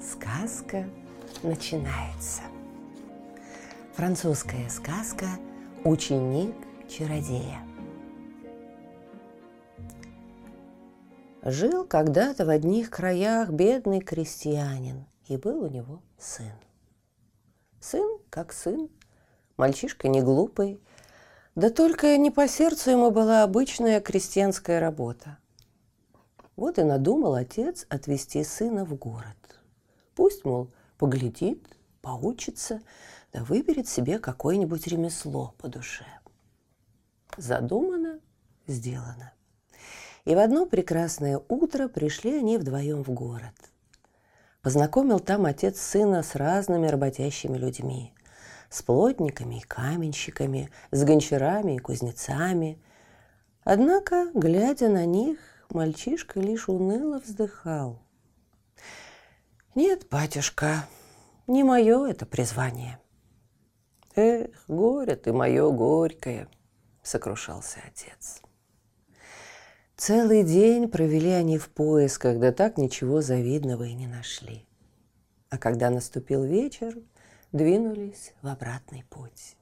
Сказка начинается. Французская сказка «Ученик чародея». Жил когда-то в одних краях бедный крестьянин, и был у него сын. Сын как сын, мальчишка не глупый, да только не по сердцу ему была обычная крестьянская работа. Вот и надумал отец отвезти сына в город. Пусть, мол, поглядит, поучится, да выберет себе какое-нибудь ремесло по душе. Задумано, сделано. И в одно прекрасное утро пришли они вдвоем в город. Познакомил там отец сына с разными работящими людьми. С плотниками и каменщиками, с гончарами и кузнецами. Однако, глядя на них, мальчишка лишь уныло вздыхал – нет, батюшка, не мое это призвание. Эх, горе ты мое горькое, сокрушался отец. Целый день провели они в поисках, да так ничего завидного и не нашли. А когда наступил вечер, двинулись в обратный путь.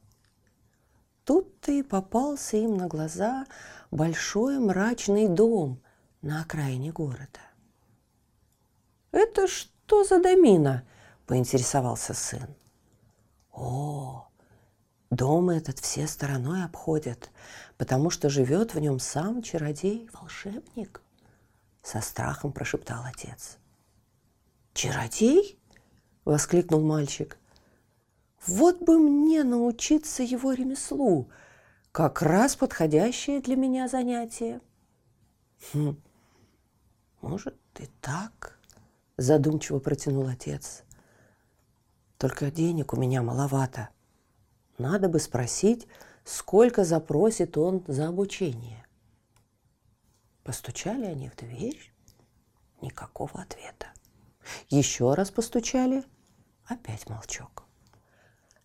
Тут-то и попался им на глаза большой мрачный дом на окраине города. «Это что?» Что за домина?» – поинтересовался сын. «О, дом этот все стороной обходят, потому что живет в нем сам чародей-волшебник», – со страхом прошептал отец. «Чародей?» – воскликнул мальчик. «Вот бы мне научиться его ремеслу, как раз подходящее для меня занятие». «Хм, может, и так?» Задумчиво протянул отец. Только денег у меня маловато. Надо бы спросить, сколько запросит он за обучение. Постучали они в дверь, никакого ответа. Еще раз постучали, опять молчок.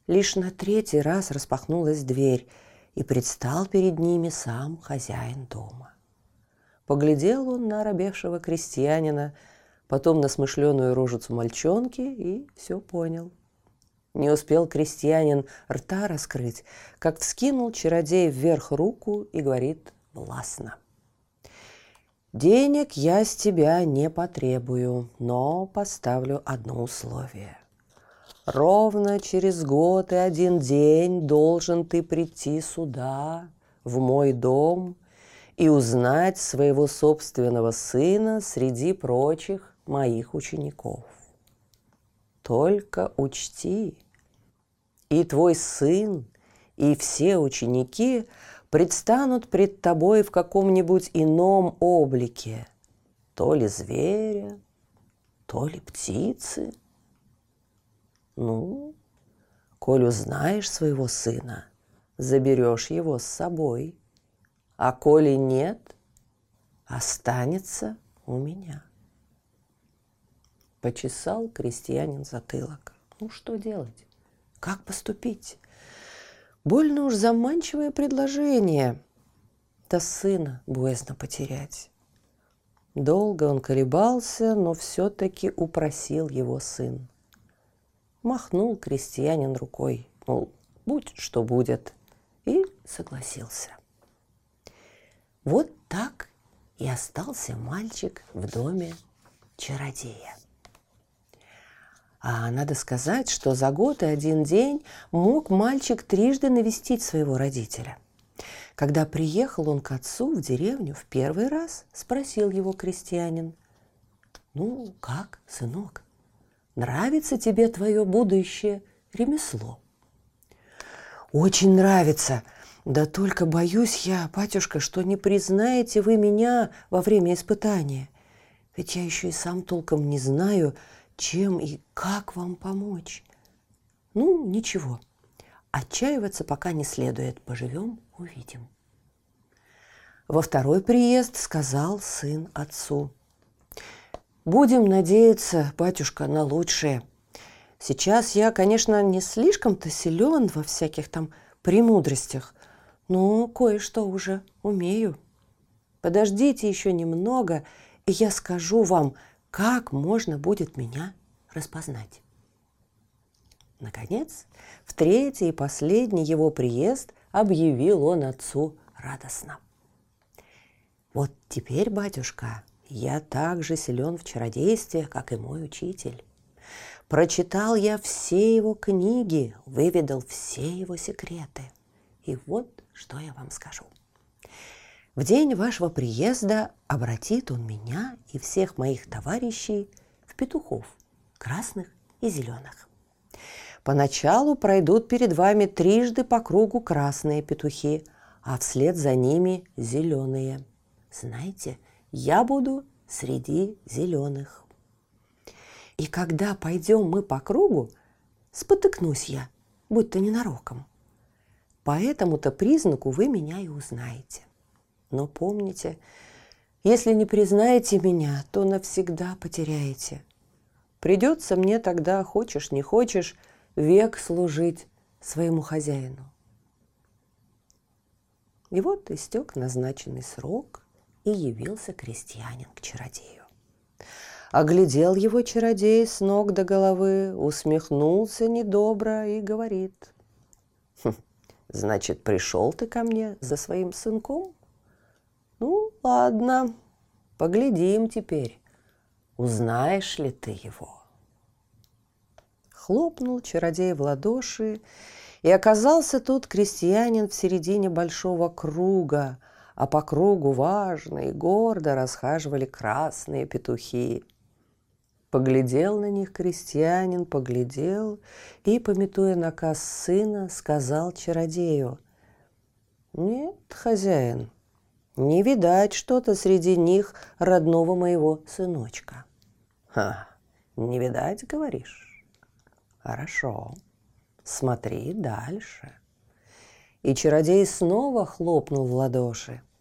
Лишь на третий раз распахнулась дверь, и предстал перед ними сам хозяин дома. Поглядел он на оробевшего крестьянина – потом на смышленую рожицу мальчонки и все понял. Не успел крестьянин рта раскрыть, как вскинул чародей вверх руку и говорит властно. «Денег я с тебя не потребую, но поставлю одно условие. Ровно через год и один день должен ты прийти сюда, в мой дом, и узнать своего собственного сына среди прочих моих учеников. Только учти, и твой сын, и все ученики предстанут пред тобой в каком-нибудь ином облике, то ли зверя, то ли птицы. Ну, коль узнаешь своего сына, заберешь его с собой, а коли нет, останется у меня. Почесал крестьянин затылок. Ну что делать? Как поступить? Больно уж заманчивое предложение. Да сына боязно потерять. Долго он колебался, но все-таки упросил его сын. Махнул крестьянин рукой, мол, будь что будет, и согласился. Вот так и остался мальчик в доме чародея. А надо сказать, что за год и один день мог мальчик трижды навестить своего родителя. Когда приехал он к отцу в деревню в первый раз, спросил его крестьянин. «Ну, как, сынок, нравится тебе твое будущее ремесло?» «Очень нравится. Да только боюсь я, батюшка, что не признаете вы меня во время испытания. Ведь я еще и сам толком не знаю, чем и как вам помочь? Ну, ничего. Отчаиваться пока не следует. Поживем, увидим. Во второй приезд сказал сын отцу. Будем надеяться, батюшка, на лучшее. Сейчас я, конечно, не слишком-то силен во всяких там премудростях, но кое-что уже умею. Подождите еще немного, и я скажу вам, как можно будет меня распознать. Наконец, в третий и последний его приезд объявил он отцу радостно. «Вот теперь, батюшка, я так же силен в чародействе, как и мой учитель. Прочитал я все его книги, выведал все его секреты. И вот что я вам скажу. В день вашего приезда обратит он меня и всех моих товарищей в петухов, красных и зеленых. Поначалу пройдут перед вами трижды по кругу красные петухи, а вслед за ними зеленые. Знаете, я буду среди зеленых. И когда пойдем мы по кругу, спотыкнусь я, будь то ненароком. По этому-то признаку вы меня и узнаете. Но помните, если не признаете меня, то навсегда потеряете. Придется мне тогда, хочешь не хочешь, век служить своему хозяину. И вот истек назначенный срок, и явился крестьянин к чародею. Оглядел его чародей с ног до головы, усмехнулся недобро и говорит. «Хм, «Значит, пришел ты ко мне за своим сынком? Ну, ладно, поглядим теперь, узнаешь ли ты его?» Хлопнул чародей в ладоши, и оказался тут крестьянин в середине большого круга, а по кругу важно и гордо расхаживали красные петухи. Поглядел на них крестьянин, поглядел и, пометуя наказ сына, сказал чародею, «Нет, хозяин, не видать что-то среди них родного моего сыночка». «Ха, не видать, говоришь? Хорошо, смотри дальше». И чародей снова хлопнул в ладоши –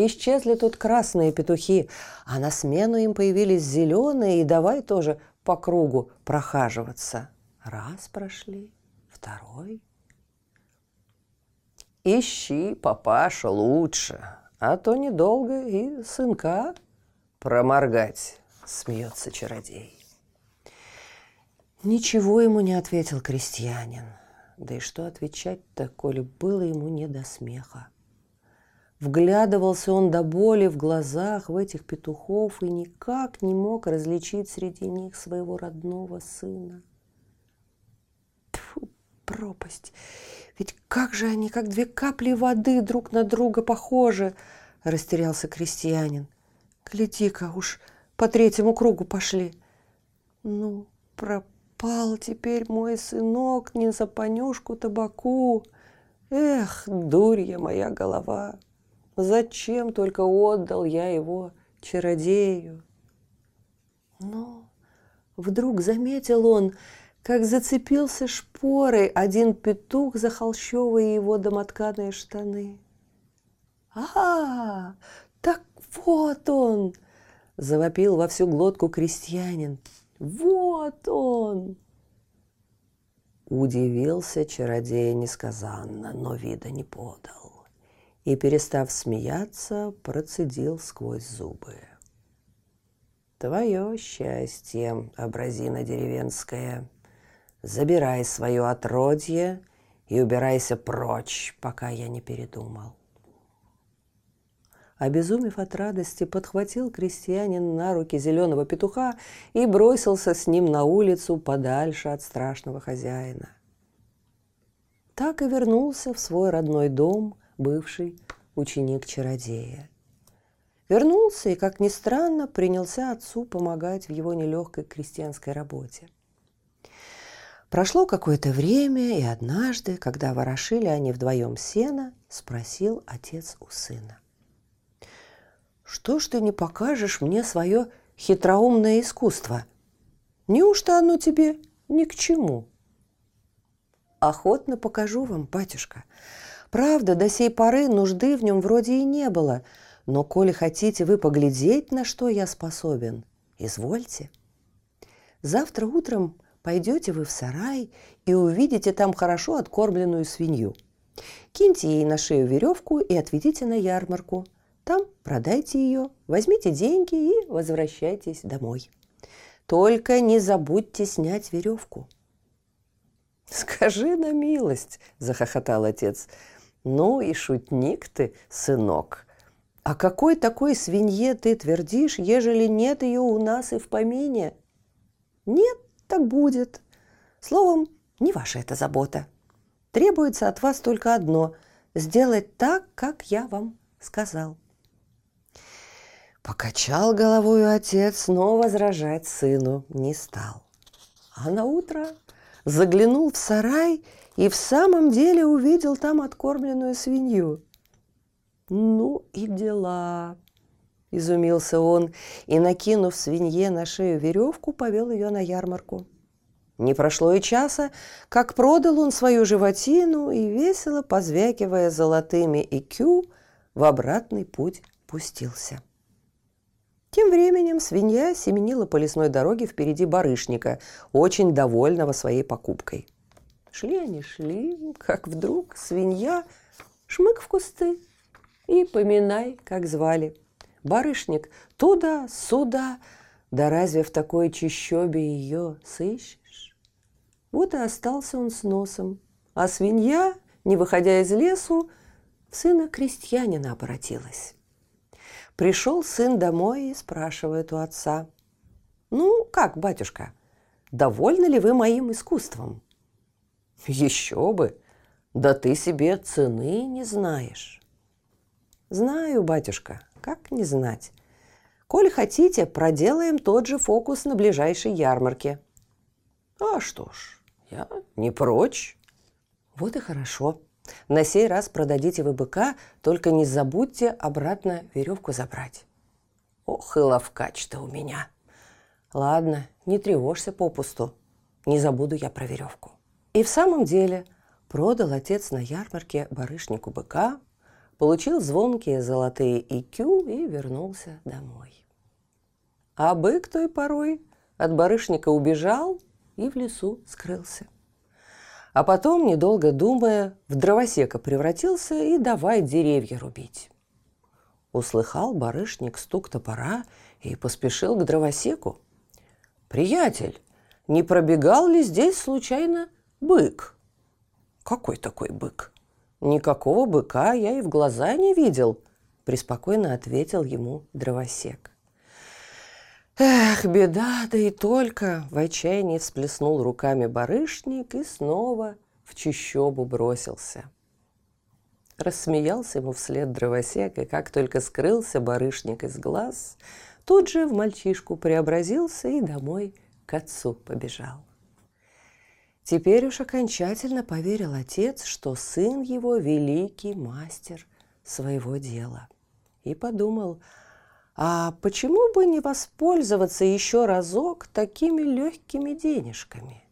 Исчезли тут красные петухи, а на смену им появились зеленые, и давай тоже по кругу прохаживаться. Раз прошли, второй. Ищи, папаша, лучше, а то недолго и сынка проморгать, смеется чародей. Ничего ему не ответил крестьянин. Да и что отвечать-то, коли было ему не до смеха. Вглядывался он до боли в глазах в этих петухов и никак не мог различить среди них своего родного сына. Пропасть! Ведь как же они, как две капли воды, друг на друга похожи, растерялся крестьянин. Гляди-ка, уж по третьему кругу пошли. Ну, пропал теперь мой сынок не за понюшку табаку. Эх, дурья моя голова! Зачем только отдал я его чародею? Но вдруг заметил он, как зацепился шпорой один петух за холщовые его домотканые штаны. «А, так вот он!» – завопил во всю глотку крестьянин. «Вот он!» Удивился чародей несказанно, но вида не подал и, перестав смеяться, процедил сквозь зубы. «Твое счастье, образина деревенская, забирай свое отродье и убирайся прочь, пока я не передумал». Обезумев от радости, подхватил крестьянин на руки зеленого петуха и бросился с ним на улицу подальше от страшного хозяина. Так и вернулся в свой родной дом – бывший ученик чародея. Вернулся и, как ни странно, принялся отцу помогать в его нелегкой крестьянской работе. Прошло какое-то время, и однажды, когда ворошили они вдвоем сено, спросил отец у сына. «Что ж ты не покажешь мне свое хитроумное искусство?» Неужто оно тебе ни к чему?» «Охотно покажу вам, батюшка. Правда, до сей поры нужды в нем вроде и не было, но коли хотите вы поглядеть, на что я способен, извольте. Завтра утром пойдете вы в сарай и увидите там хорошо откормленную свинью. Киньте ей на шею веревку и отведите на ярмарку. Там продайте ее, возьмите деньги и возвращайтесь домой. Только не забудьте снять веревку. «Скажи на милость!» – захохотал отец. «Ну и шутник ты, сынок! А какой такой свинье ты твердишь, ежели нет ее у нас и в помине?» «Нет, так будет. Словом, не ваша это забота. Требуется от вас только одно – сделать так, как я вам сказал». Покачал головой отец, но возражать сыну не стал. А на утро заглянул в сарай и в самом деле увидел там откормленную свинью. «Ну и дела!» – изумился он и, накинув свинье на шею веревку, повел ее на ярмарку. Не прошло и часа, как продал он свою животину и, весело позвякивая золотыми икю, в обратный путь пустился. Тем временем свинья семенила по лесной дороге впереди барышника, очень довольного своей покупкой. Шли они, шли, как вдруг свинья шмык в кусты и поминай, как звали. Барышник туда-сюда, да разве в такой чищобе ее сыщешь? Вот и остался он с носом, а свинья, не выходя из лесу, в сына крестьянина обратилась. Пришел сын домой и спрашивает у отца. «Ну, как, батюшка, довольны ли вы моим искусством?» «Еще бы! Да ты себе цены не знаешь!» «Знаю, батюшка, как не знать. Коль хотите, проделаем тот же фокус на ближайшей ярмарке». «А что ж, я не прочь». «Вот и хорошо. На сей раз продадите вы быка, только не забудьте обратно веревку забрать. Ох, и ловкач-то у меня. Ладно, не тревожься попусту. Не забуду я про веревку. И в самом деле продал отец на ярмарке барышнику быка, получил звонкие золотые икю и вернулся домой. А бык той порой от барышника убежал и в лесу скрылся. А потом, недолго думая, в дровосека превратился и давай деревья рубить. Услыхал барышник стук топора и поспешил к дровосеку. «Приятель, не пробегал ли здесь случайно бык?» «Какой такой бык?» «Никакого быка я и в глаза не видел», – преспокойно ответил ему дровосек. Эх, беда, да и только! В отчаянии всплеснул руками барышник и снова в чищобу бросился. Рассмеялся ему вслед дровосек, и как только скрылся барышник из глаз, тут же в мальчишку преобразился и домой к отцу побежал. Теперь уж окончательно поверил отец, что сын его великий мастер своего дела. И подумал – а почему бы не воспользоваться еще разок такими легкими денежками?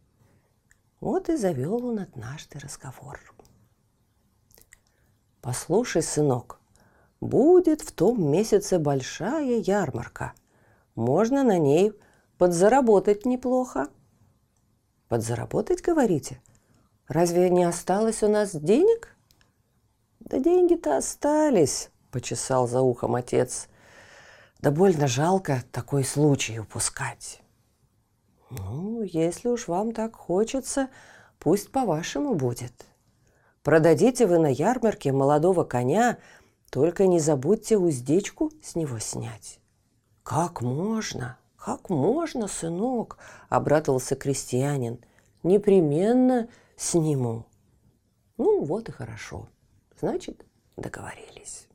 Вот и завел он однажды разговор. Послушай, сынок, будет в том месяце большая ярмарка. Можно на ней подзаработать неплохо. Подзаработать, говорите? Разве не осталось у нас денег? Да деньги-то остались, почесал за ухом отец – да больно жалко такой случай упускать. Ну, если уж вам так хочется, пусть по-вашему будет. Продадите вы на ярмарке молодого коня, только не забудьте уздечку с него снять. Как можно? Как можно, сынок? Обрадовался крестьянин. Непременно сниму. Ну, вот и хорошо. Значит, договорились.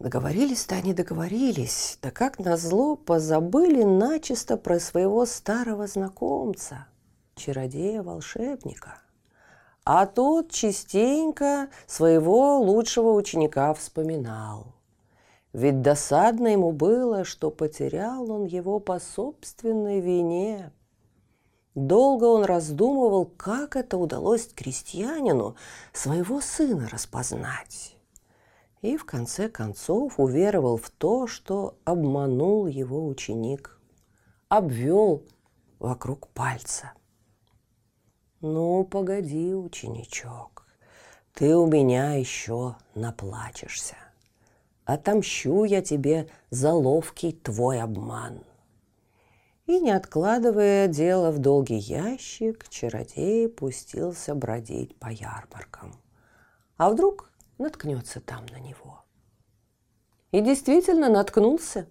Договорились-то они договорились, да как назло позабыли начисто про своего старого знакомца, чародея-волшебника. А тот частенько своего лучшего ученика вспоминал. Ведь досадно ему было, что потерял он его по собственной вине. Долго он раздумывал, как это удалось крестьянину своего сына распознать. И в конце концов уверовал в то, что обманул его ученик, обвел вокруг пальца. «Ну, погоди, ученичок, ты у меня еще наплачешься. Отомщу я тебе за ловкий твой обман». И, не откладывая дело в долгий ящик, чародей пустился бродить по ярмаркам. А вдруг наткнется там на него? И действительно наткнулся.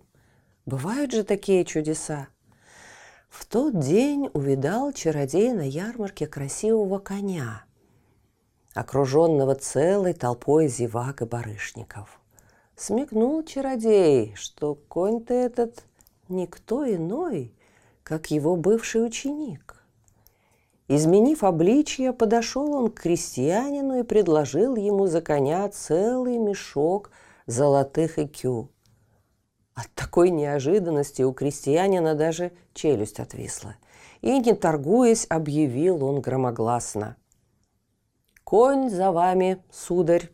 Бывают же такие чудеса. В тот день увидал чародей на ярмарке красивого коня, окруженного целой толпой зевак и барышников. Смекнул чародей, что конь-то этот никто иной, как его бывший ученик. Изменив обличье, подошел он к крестьянину и предложил ему за коня целый мешок золотых икю. От такой неожиданности у крестьянина даже челюсть отвисла. И, не торгуясь, объявил он громогласно. «Конь за вами, сударь!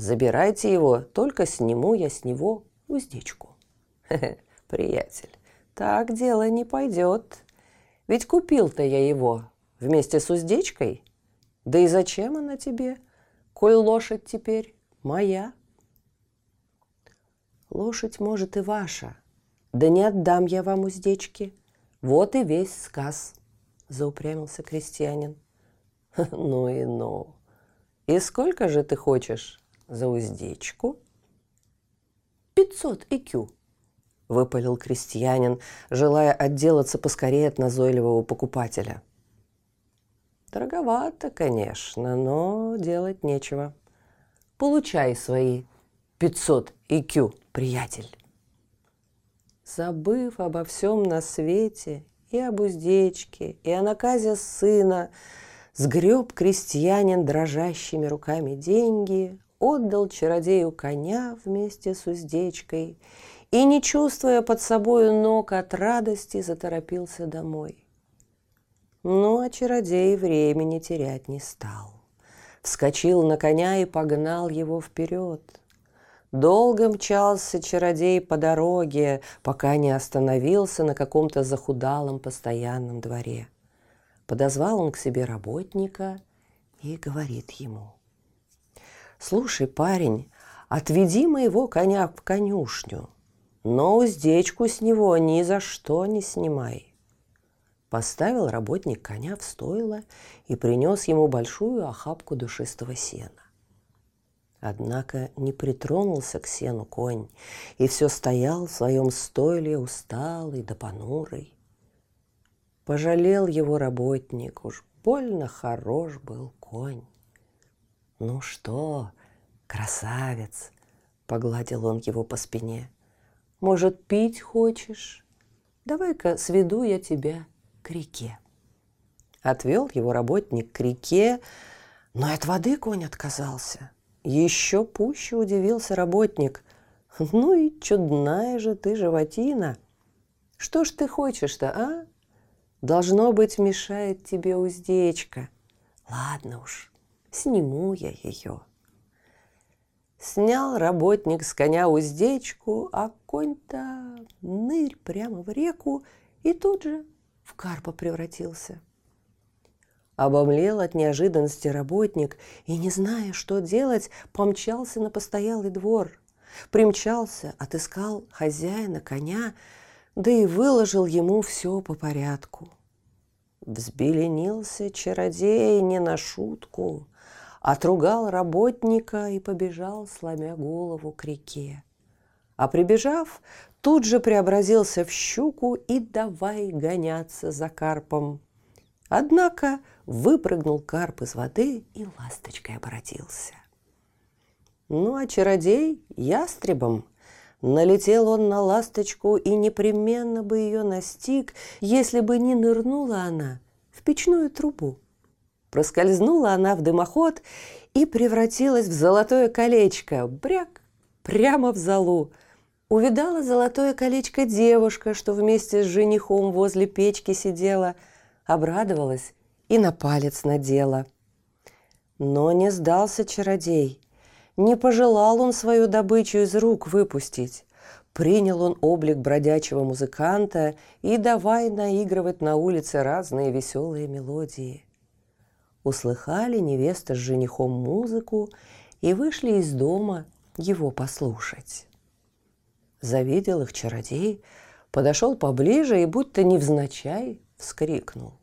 Забирайте его, только сниму я с него уздечку». приятель, так дело не пойдет. Ведь купил-то я его вместе с уздечкой. Да и зачем она тебе, коль лошадь теперь моя? Лошадь, может, и ваша. Да не отдам я вам уздечки. Вот и весь сказ, заупрямился крестьянин. Ну и ну. И сколько же ты хочешь за уздечку? Пятьсот икю, выпалил крестьянин, желая отделаться поскорее от назойливого покупателя. Дороговато, конечно, но делать нечего. Получай свои 500 икю, приятель. Забыв обо всем на свете, и об уздечке, и о наказе сына, сгреб крестьянин дрожащими руками деньги, отдал чародею коня вместе с уздечкой и, не чувствуя под собою ног от радости, заторопился домой. Ну, а чародей времени терять не стал. Вскочил на коня и погнал его вперед. Долго мчался чародей по дороге, пока не остановился на каком-то захудалом постоянном дворе. Подозвал он к себе работника и говорит ему. «Слушай, парень, отведи моего коня в конюшню но уздечку с него ни за что не снимай. Поставил работник коня в стойло и принес ему большую охапку душистого сена. Однако не притронулся к сену конь, и все стоял в своем стойле усталый да понурый. Пожалел его работник, уж больно хорош был конь. «Ну что, красавец!» — погладил он его по спине. Может, пить хочешь? Давай-ка сведу я тебя к реке. Отвел его работник к реке, но от воды конь отказался. Еще пуще удивился работник. Ну и чудная же ты животина. Что ж ты хочешь-то, а? Должно быть, мешает тебе уздечка. Ладно уж, сниму я ее. Снял работник с коня уздечку, а конь-то нырь прямо в реку и тут же в карпа превратился. Обомлел от неожиданности работник и, не зная, что делать, помчался на постоялый двор. Примчался, отыскал хозяина коня, да и выложил ему все по порядку. Взбеленился чародей не на шутку – отругал работника и побежал, сломя голову к реке. А прибежав, тут же преобразился в щуку и давай гоняться за карпом. Однако выпрыгнул карп из воды и ласточкой обратился. Ну а чародей ястребом. Налетел он на ласточку и непременно бы ее настиг, если бы не нырнула она в печную трубу. Проскользнула она в дымоход и превратилась в золотое колечко. Бряк! Прямо в залу. Увидала золотое колечко девушка, что вместе с женихом возле печки сидела, обрадовалась и на палец надела. Но не сдался чародей. Не пожелал он свою добычу из рук выпустить. Принял он облик бродячего музыканта и давай наигрывать на улице разные веселые мелодии. Услыхали невеста с женихом музыку и вышли из дома его послушать. Завидел их чародей, подошел поближе и будто невзначай вскрикнул.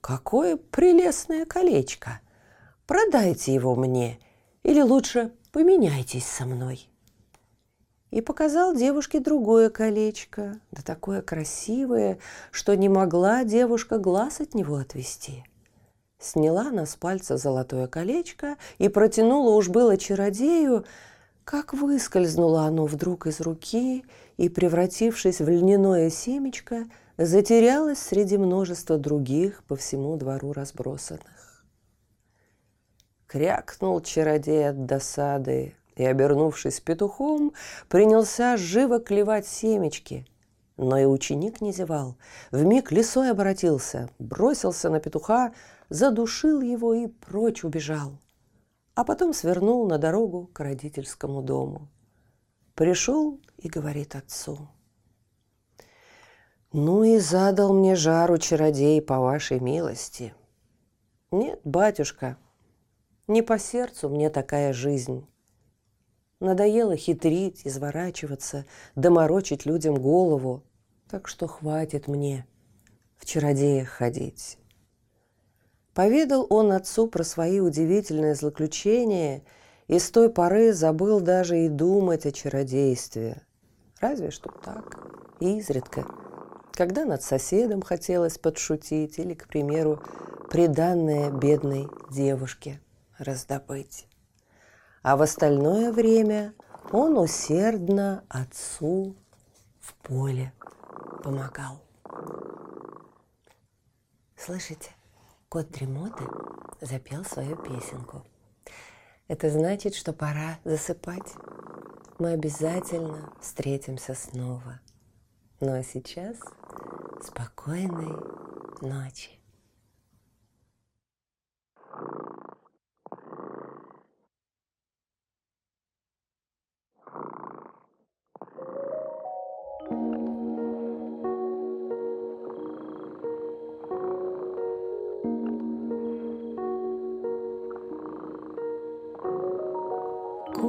«Какое прелестное колечко! Продайте его мне, или лучше поменяйтесь со мной!» и показал девушке другое колечко, да такое красивое, что не могла девушка глаз от него отвести. Сняла она с пальца золотое колечко и протянула уж было чародею, как выскользнуло оно вдруг из руки и, превратившись в льняное семечко, затерялось среди множества других по всему двору разбросанных. Крякнул чародей от досады, и, обернувшись петухом, принялся живо клевать семечки. Но и ученик не зевал. Вмиг лесой обратился, бросился на петуха, задушил его и прочь убежал. А потом свернул на дорогу к родительскому дому. Пришел и говорит отцу. «Ну и задал мне жару чародей по вашей милости». «Нет, батюшка, не по сердцу мне такая жизнь». Надоело хитрить, изворачиваться, доморочить людям голову. Так что хватит мне в чародеях ходить. Поведал он отцу про свои удивительные злоключения и с той поры забыл даже и думать о чародействе. Разве что так, изредка, когда над соседом хотелось подшутить или, к примеру, приданное бедной девушке раздобыть а в остальное время он усердно отцу в поле помогал. Слышите, кот Дремоты запел свою песенку. Это значит, что пора засыпать. Мы обязательно встретимся снова. Ну а сейчас спокойной ночи.